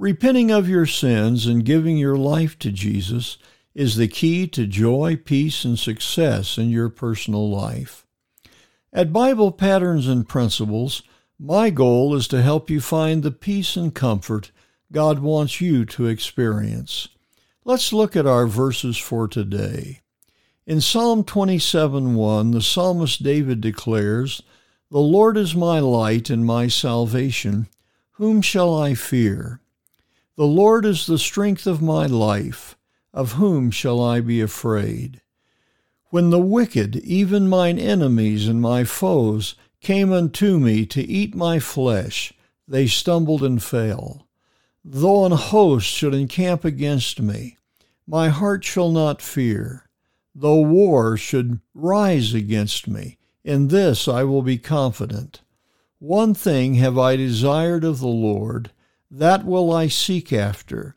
Repenting of your sins and giving your life to Jesus is the key to joy, peace, and success in your personal life. At Bible Patterns and Principles, my goal is to help you find the peace and comfort God wants you to experience. Let's look at our verses for today. In Psalm 27:1, the psalmist David declares, "The Lord is my light and my salvation; whom shall I fear?" The Lord is the strength of my life. Of whom shall I be afraid? When the wicked, even mine enemies and my foes, came unto me to eat my flesh, they stumbled and fell. Though an host should encamp against me, my heart shall not fear. Though war should rise against me, in this I will be confident. One thing have I desired of the Lord that will I seek after,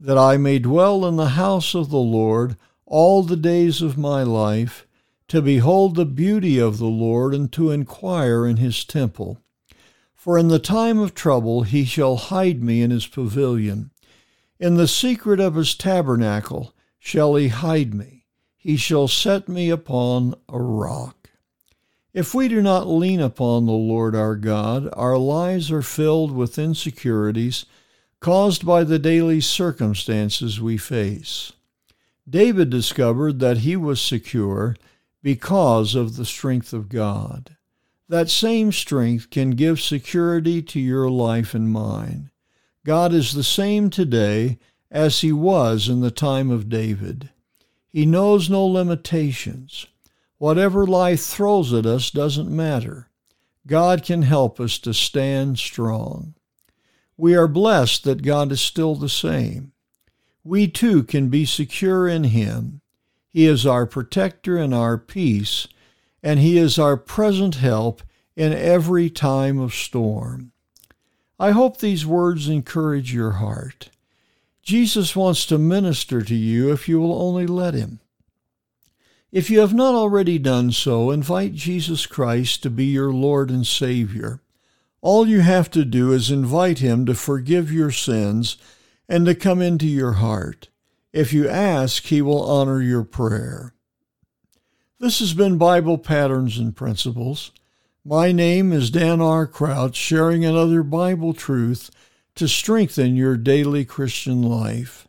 that I may dwell in the house of the Lord all the days of my life, to behold the beauty of the Lord and to inquire in his temple. For in the time of trouble he shall hide me in his pavilion. In the secret of his tabernacle shall he hide me. He shall set me upon a rock. If we do not lean upon the Lord our God, our lives are filled with insecurities caused by the daily circumstances we face. David discovered that he was secure because of the strength of God. That same strength can give security to your life and mine. God is the same today as he was in the time of David. He knows no limitations. Whatever life throws at us doesn't matter. God can help us to stand strong. We are blessed that God is still the same. We too can be secure in Him. He is our protector and our peace, and He is our present help in every time of storm. I hope these words encourage your heart. Jesus wants to minister to you if you will only let Him. If you have not already done so, invite Jesus Christ to be your Lord and Savior. All you have to do is invite Him to forgive your sins and to come into your heart. If you ask, He will honor your prayer. This has been Bible Patterns and Principles. My name is Dan R. Crouch, sharing another Bible truth to strengthen your daily Christian life.